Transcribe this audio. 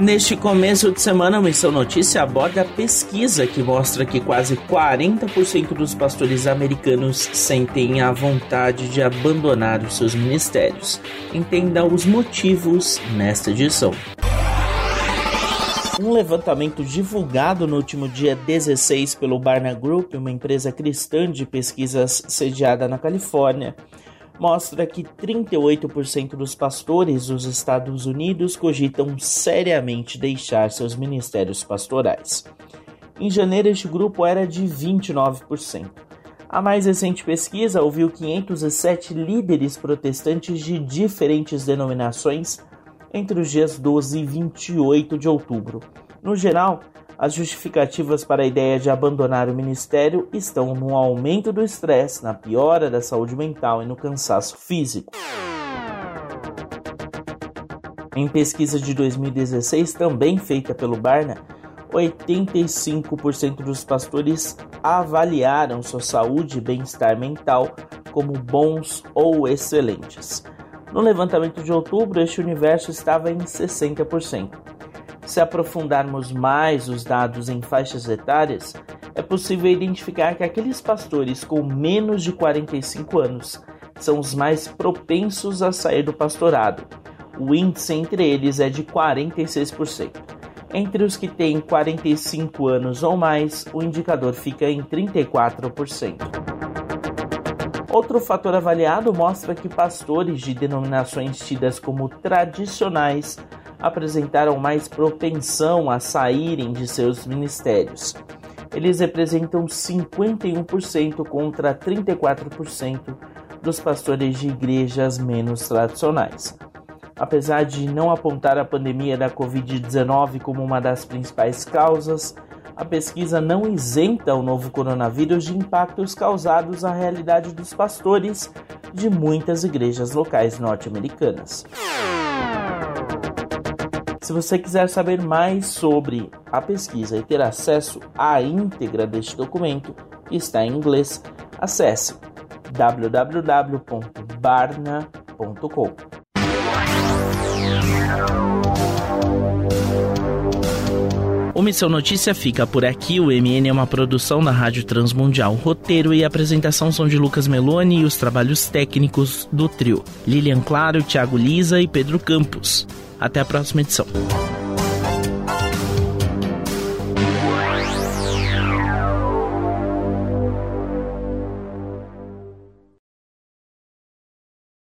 Neste começo de semana, a Missão Notícia aborda a pesquisa que mostra que quase 40% dos pastores americanos sentem a vontade de abandonar os seus ministérios. Entenda os motivos nesta edição. Um levantamento divulgado no último dia 16 pelo Barna Group, uma empresa cristã de pesquisas sediada na Califórnia, mostra que 38% dos pastores dos Estados Unidos cogitam seriamente deixar seus ministérios pastorais. Em janeiro, este grupo era de 29%. A mais recente pesquisa ouviu 507 líderes protestantes de diferentes denominações entre os dias 12 e 28 de outubro. No geral, as justificativas para a ideia de abandonar o ministério estão no aumento do estresse, na piora da saúde mental e no cansaço físico. Em pesquisa de 2016, também feita pelo Barna, 85% dos pastores avaliaram sua saúde e bem-estar mental como bons ou excelentes. No levantamento de outubro, este universo estava em 60%. Se aprofundarmos mais os dados em faixas etárias, é possível identificar que aqueles pastores com menos de 45 anos são os mais propensos a sair do pastorado. O índice entre eles é de 46%. Entre os que têm 45 anos ou mais, o indicador fica em 34%. Outro fator avaliado mostra que pastores de denominações tidas como tradicionais apresentaram mais propensão a saírem de seus ministérios. Eles representam 51% contra 34% dos pastores de igrejas menos tradicionais. Apesar de não apontar a pandemia da Covid-19 como uma das principais causas, a pesquisa não isenta o novo coronavírus de impactos causados à realidade dos pastores de muitas igrejas locais norte-americanas. Se você quiser saber mais sobre a pesquisa e ter acesso à íntegra deste documento, que está em inglês, acesse www.barna.com. O Missão Notícia fica por aqui. O MN é uma produção da Rádio Transmundial. Roteiro e apresentação são de Lucas Meloni e os trabalhos técnicos do trio. Lilian Claro, Thiago Lisa e Pedro Campos. Até a próxima edição.